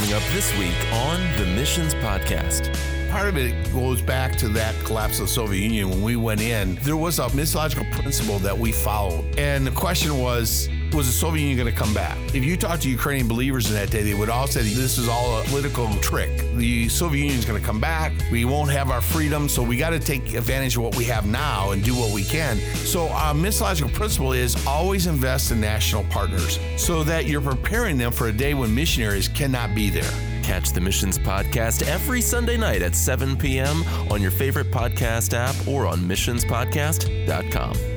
coming up this week on the Missions Podcast part of it goes back to that collapse of the Soviet Union. When we went in, there was a missiological principle that we followed. And the question was, was the Soviet Union going to come back? If you talk to Ukrainian believers in that day, they would all say this is all a political trick. The Soviet Union is going to come back. We won't have our freedom, so we got to take advantage of what we have now and do what we can. So our missiological principle is always invest in national partners so that you're preparing them for a day when missionaries cannot be there. Catch the Missions Podcast every Sunday night at 7 p.m. on your favorite podcast app or on missionspodcast.com.